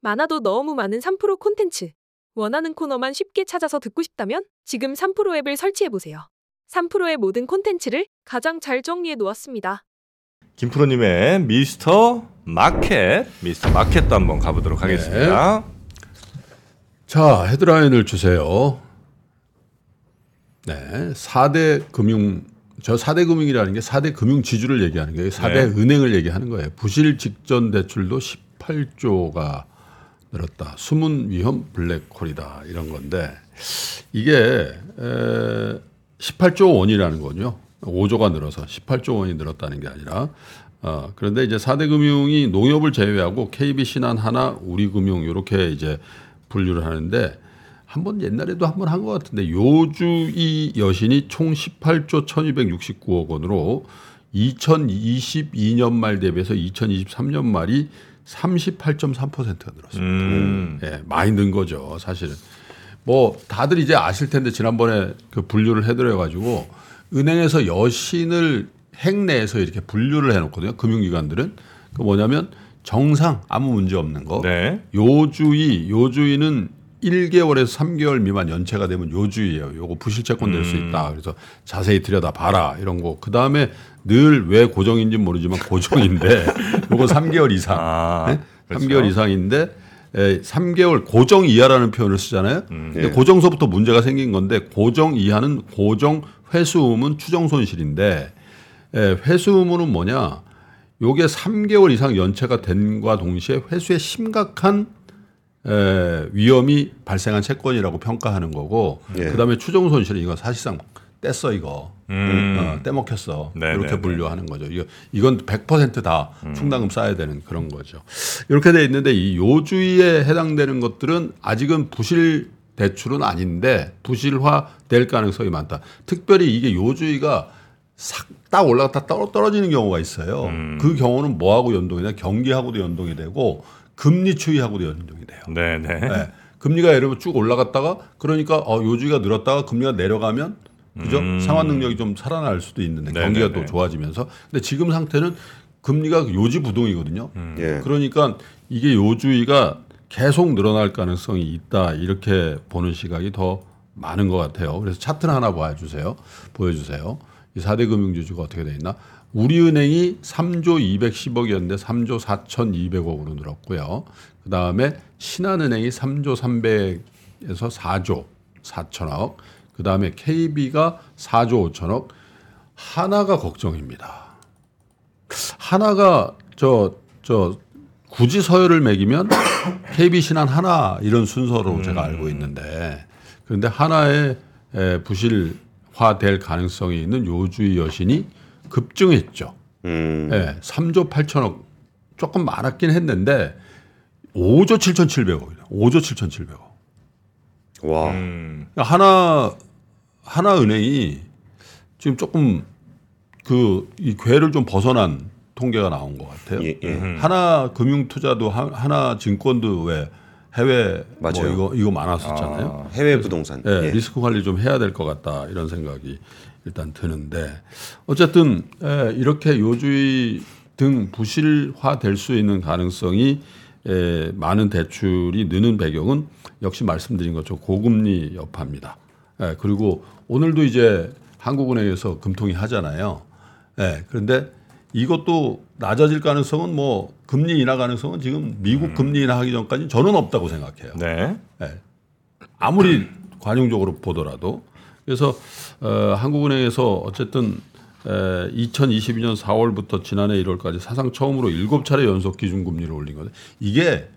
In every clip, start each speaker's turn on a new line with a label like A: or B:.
A: 많아도 너무 많은 3프로 콘텐츠. 원하는 코너만 쉽게 찾아서 듣고 싶다면 지금 3프로 앱을 설치해보세요. 3프로의 모든 콘텐츠를 가장 잘 정리해 놓았습니다.
B: 김프로님의 미스터 마켓, 미스터 마켓도 한번 가보도록 하겠습니다.
C: 자, 헤드라인을 주세요. 네. 4대 금융, 저 4대 금융이라는 게 4대 금융 지주를 얘기하는 거예요. 4대
B: 네.
C: 은행을 얘기하는 거예요. 부실 직전 대출도 18조가 늘었다. 숨은 위험 블랙홀이다. 이런 건데 이게 에, 18조 원이라는 거죠. 5조가 늘어서 18조 원이 늘었다는 게 아니라 어, 그런데 이제 4대 금융이 농협을 제외하고 KB, 신한, 하나, 우리금융 이렇게 이제 분류를 하는데 한 번 옛날에도 한 번 한 것 같은데 요주이 여신이 총 18조 1,269억 원으로 2022년 말 대비해서 2023년 말이 38.3%가 늘었습니다.
B: 음.
C: 예, 많이 는 거죠, 사실은. 뭐 다들 이제 아실 텐데 지난번에 그 분류를 해드려 가지고 은행에서 여신을 행내에서 이렇게 분류를 해놓거든요. 금융기관들은 그 뭐냐면 정상 아무 문제 없는 거.
B: 네.
C: 요주의 요주의는 1개월에서 3개월 미만 연체가 되면 요주의예요. 요거 부실채권 될수
B: 음.
C: 있다. 그래서 자세히 들여다 봐라 이런 거. 그 다음에 늘 왜 고정인지 는 모르지만 고정인데 요거 3개월 이상.
B: 아,
C: 네?
B: 그렇죠.
C: 3개월 이상인데 에, 3개월 고정 이하라는 표현을 쓰잖아요.
B: 음.
C: 근데
D: 네.
C: 고정서부터 문제가 생긴 건데 고정 이하는 고정 회수음은 추정 손실인데 에, 회수음은 뭐냐? 요게 3개월 이상 연체가 된과 동시에 회수에 심각한 에, 위험이 발생한 채권이라고 평가하는 거고
D: 예.
C: 그다음에 추정 손실은 이거 사실상 뗐어 이거
B: 음.
C: 어, 떼먹혔어
B: 네,
C: 이렇게
B: 네, 네.
C: 분류하는 거죠. 이거 이건 100%다 충당금 쌓아야 되는 그런 거죠. 이렇게 돼 있는데 이 요주의에 해당되는 것들은 아직은 부실 대출은 아닌데 부실화 될 가능성이 많다. 특별히 이게 요주의가 싹딱 올라갔다 떨어- 떨어지는 경우가 있어요.
B: 음.
C: 그 경우는 뭐하고 연동이 돼? 경기하고도 연동이 되고 금리 추이하고도 연동이 돼요.
B: 네, 네.
C: 네. 금리가 예를 들면 쭉 올라갔다가 그러니까 어, 요주가 늘었다가 금리가 내려가면 그죠? 상환 능력이 좀 살아날 수도 있는데
B: 음. 네,
C: 경기가
B: 네,
C: 또
B: 네.
C: 좋아지면서 근데 지금 상태는 금리가 요지 부동이거든요.
B: 음.
D: 예.
C: 그러니까 이게 요주의가 계속 늘어날 가능성이 있다 이렇게 보는 시각이 더 많은 것 같아요. 그래서 차트를 하나 봐주세요. 보여주세요. 이 4대 금융지주가 어떻게 돼 있나? 우리은행이 3조 210억이었는데 3조 4,200억으로 늘었고요. 그 다음에 신한은행이 3조 300에서 4조 4천억. 그 다음에 KB가 4조 5천억. 하나가 걱정입니다. 하나가 저 저 굳이 서열을 매기면 KB 신한 하나 이런 순서로 제가 알고 있는데 그런데 하나의 에, 부실화될 가능성이 있는 요주의 여신이 급증했죠.
D: 음.
C: 예, 3조 8천억 조금 많았긴 했는데 5조 7,700억이다. 5조 7,700억.
D: 와.
B: 음.
C: 그러니까 하나 하나 은행이 지금 조금 그이 궤를 좀 벗어난 통계가 나온 것 같아요.
D: 예, 예.
C: 하나 금융 투자도 하- 하나 증권도 왜 해외 뭐
D: 맞아요.
C: 이거 이거 많았었잖아요.
D: 아, 해외 부동산.
C: 예,
D: 예.
C: 리스크 관리 좀 해야 될 것 같다 이런 생각이 일단 드는데 어쨌든 예, 이렇게 요주의 등 부실화 될 수 있는 가능성이 예, 많은 대출이 느는 배경은 역시 말씀드린 것처럼 고금리 여파입니다. 예, 그리고 오늘도 이제 한국은행에서 금통위 하잖아요. 예, 그런데 이것도 낮아질 가능성은 뭐 금리 인하 가능성은 지금 미국 금리 인하하기 전까지 저는 없다고 생각해요.
B: 네.
C: 예. 아무리 관용적으로 보더라도 그래서 어, 한국은행에서 어쨌든 에, 2022년 4월부터 지난해 1월까지 사상 처음으로 7차례 연속 기준금리를 올린 건데 이게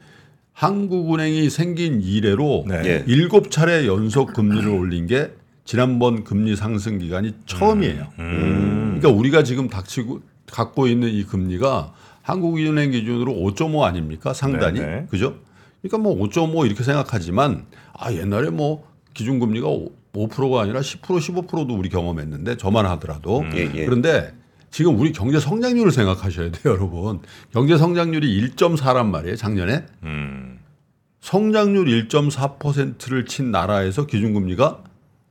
C: 한국은행이 생긴 이래로
B: 네.
D: 예.
C: 7차례 연속 금리를 올린 게 지난번 금리 상승 기간이 처음이에요. 그러니까 우리가 지금 닥치고 갖고 있는 이 금리가 한국은행 기준으로 5.5 아닙니까? 상단이.
B: 네, 네.
C: 그죠? 그러니까 뭐 5.5 이렇게 생각하지만 아 옛날에 뭐 기준금리가 5%가 아니라 10% 15%도 우리 경험했는데 저만 하더라도
D: 예, 예.
C: 그런데 지금 우리 경제 성장률을 생각하셔야 돼요, 여러분. 경제 성장률이 1.4란 말이에요, 작년에.
B: 음.
C: 성장률 1.4%를 친 나라에서 기준금리가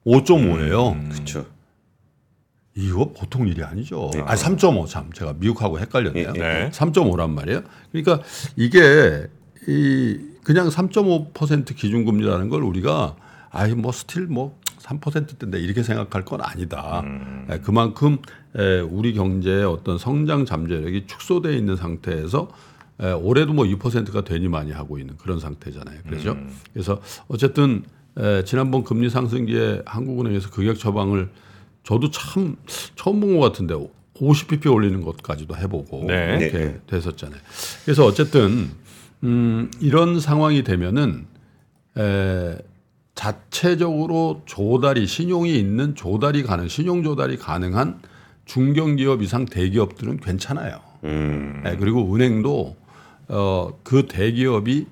C: 5.5예요.
D: 그렇죠.
C: 이거 보통 일이 아니죠. 아, 3.5 참. 제가 미국하고 헷갈렸네요.
D: 예,
B: 예. 네.
C: 3.5란 말이에요. 그러니까 이게 이 그냥 3.5% 기준금리라는 걸 우리가 아이 뭐 still 뭐 3%대인데 이렇게 생각할 건 아니다. 예, 그만큼 에, 우리 경제의 어떤 성장 잠재력이 축소돼 있는 상태에서 에, 올해도 뭐 2%가 되니 많이 하고 있는 그런 상태잖아요. 그렇죠? 그래서 어쨌든 에, 지난번 금리 상승기에 한국은행에서 극약 처방을 저도 참 처음 본 것 같은데 50bp 올리는 것까지도 해보고
B: 네.
C: 이렇게
D: 네.
C: 됐었잖아요. 그래서 어쨌든 음, 이런 상황이 되면은 에, 자체적으로 조달이 신용이 있는 조달이 가능 신용 조달이 가능한 중견기업 이상 대기업들은 괜찮아요.
D: 음.
C: 예, 그리고 은행도 어, 그 대기업이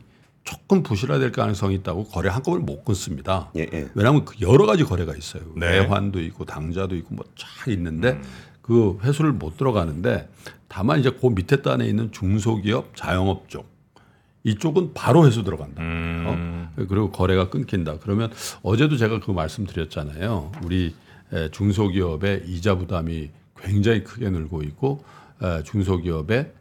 C: 조금 부실화될 가능성이 있다고 거래 한꺼번에 못 끊습니다.
D: 예, 예.
C: 왜냐하면 그 여러 가지 거래가 있어요.
B: 네.
C: 외환도 있고 당자도 있고 뭐 쫙 있는데 그 회수를 못 들어가는데 다만 이제 그 밑에 단에 있는 중소기업, 자영업 쪽 이쪽은 바로 회수 들어간다.
B: 음.
C: 어? 그리고 거래가 끊긴다. 그러면 어제도 제가 그 말씀드렸잖아요. 우리 에, 중소기업의 이자 부담이 굉장히 크게 늘고 있고 에, 중소기업의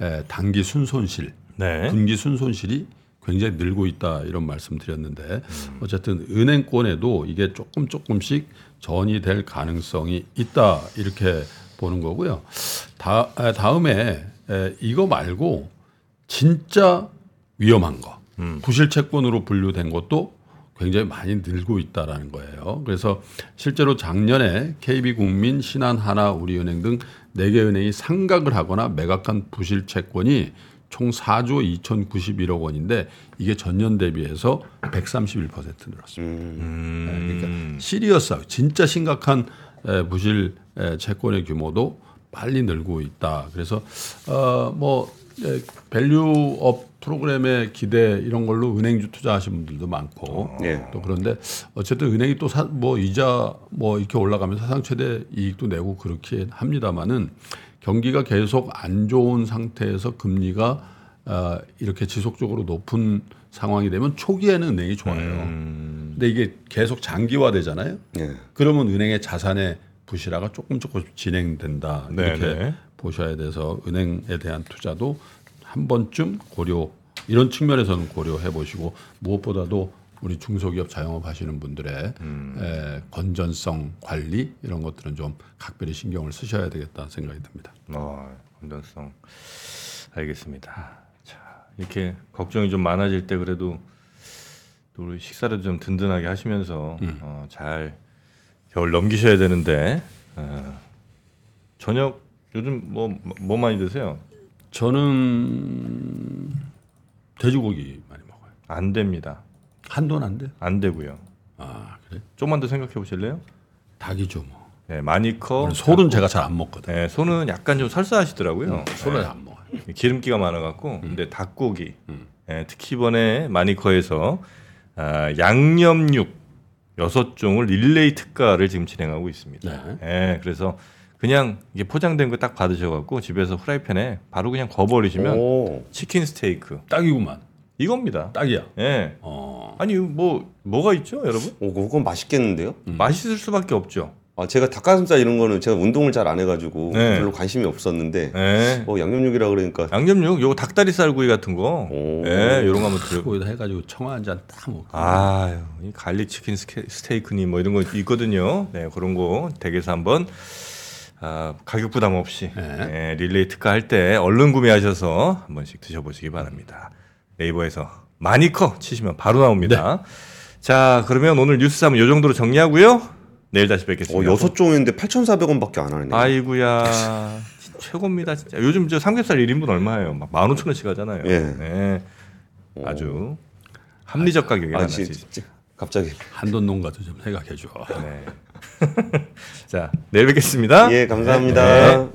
C: 에, 단기 순손실,
B: 네.
C: 분기 순손실이 굉장히 늘고 있다 이런 말씀드렸는데 어쨌든 은행권에도 이게 조금 조금씩 전이 될 가능성이 있다 이렇게 보는 거고요. 다 에, 다음에 에, 이거 말고 진짜 위험한 거 부실 채권으로 분류된 것도 굉장히 많이 늘고 있다라는 거예요. 그래서 실제로 작년에 KB국민, 신한 하나, 우리은행 등네개 은행이 상각을 하거나 매각한 부실 채권이 총 4조 2,091억 원인데 이게 전년 대비해서 131% 늘었습니다.
B: 음.
C: 네, 그러니까 serious하고 진짜 심각한 에, 부실 에, 채권의 규모도 빨리 늘고 있다. 그래서 어뭐 밸류업 프로그램의 기대 이런 걸로 은행주 투자하신 분들도 많고
D: 예.
C: 또 그런데 어쨌든 은행이 또 뭐 이자 뭐 이렇게 올라가면 사상 최대 이익도 내고 그렇게 합니다만은 경기가 계속 안 좋은 상태에서 금리가 어, 이렇게 지속적으로 높은 상황이 되면 초기에는 은행이 좋아요.
B: 음.
C: 근데 이게 계속 장기화되잖아요.
D: 예.
C: 그러면 은행의 자산의 부실화가 조금 조금씩 진행된다 이렇게
B: 네 네.
C: 보셔야 돼서 은행에 대한 투자도 한 번쯤 고려 이런 측면에서는 고려해 보시고 무엇보다도 우리 중소기업 자영업 하시는 분들의
B: 음.
C: 에, 건전성 관리 이런 것들은 좀 각별히 신경을 쓰셔야 되겠다 생각이 듭니다.
B: 어, 건전성. 알겠습니다. 자, 이렇게 걱정이 좀 많아질 때 그래도 또 우리 식사를 좀 든든하게 하시면서 어, 잘 겨울 넘기셔야 되는데 어, 저녁 요즘 뭐뭐 많이 드세요?
C: 저는 돼지고기 많이 먹어요.
B: 안 됩니다.
C: 한돈 안 돼?
B: 안 되고요.
C: 아 그래?
B: 조금만 더 생각해 보실래요?
C: 닭이죠 뭐.
B: 네, 많이 커.
C: 소는 제가 잘 안 먹거든.
B: 네, 소는 약간 좀 설사하시더라고요.
C: 소는
B: 네.
C: 안 먹어요.
B: 기름기가 많아갖고 근데 닭고기 예, 특히 이번에 마니커에서 아, 양념육 여섯 종을 릴레이 특가를 지금 진행하고 있습니다.
C: 네.
B: 예, 그래서 그냥 이게 포장된 거 딱 받으셔갖고 집에서 프라이팬에 바로 그냥 구워버리시면
D: 오.
B: 치킨 스테이크
C: 딱이구만.
B: 이겁니다.
C: 딱이야.
B: 예.
C: 어.
B: 아니 뭐 뭐가 있죠, 여러분?
D: 오, 그건 맛있겠는데요?
B: 맛있을 수밖에 없죠.
D: 아, 제가 닭가슴살 이런 거는 제가 운동을 잘 안 해가지고
B: 네.
D: 별로 관심이 없었는데
B: 예.
D: 어, 양념육이라 그러니까
B: 양념육 요거 닭다리살 구이 같은 거,
D: 오.
B: 예, 요런 거 한번 드려.
C: 거기다 해가지고 청하 한 잔 딱 먹고.
B: 아유, 이 garlic 치킨 스테이크니 뭐 이런 거 있거든요. 네, 그런 거 댁에서 한번 아, 가격 부담 없이
C: 네.
B: 예, 릴레이 특가 할 때 얼른 구매하셔서 한 번씩 드셔보시기 바랍니다. 네이버에서 마니커 치시면 바로 나옵니다. 자, 그러면 오늘 뉴스 한번 요 정도로 정리하고요. 내일 다시
D: 어,
B: 뵙겠습니다.
D: 여섯 종인데 8,400원밖에 안 하네.
B: 아이구야 최고입니다 진짜. 요즘 저 삼겹살 1인분 얼마예요? 막 15,000원씩 하잖아요.
D: 예.
B: 네. 아주 합리적 가격에
D: 아, 진짜 갑자기.
C: 한돈 농가도 좀 생각해 줘.
B: 네. 자, 내일 뵙겠습니다.
D: 예, 감사합니다.
B: 네.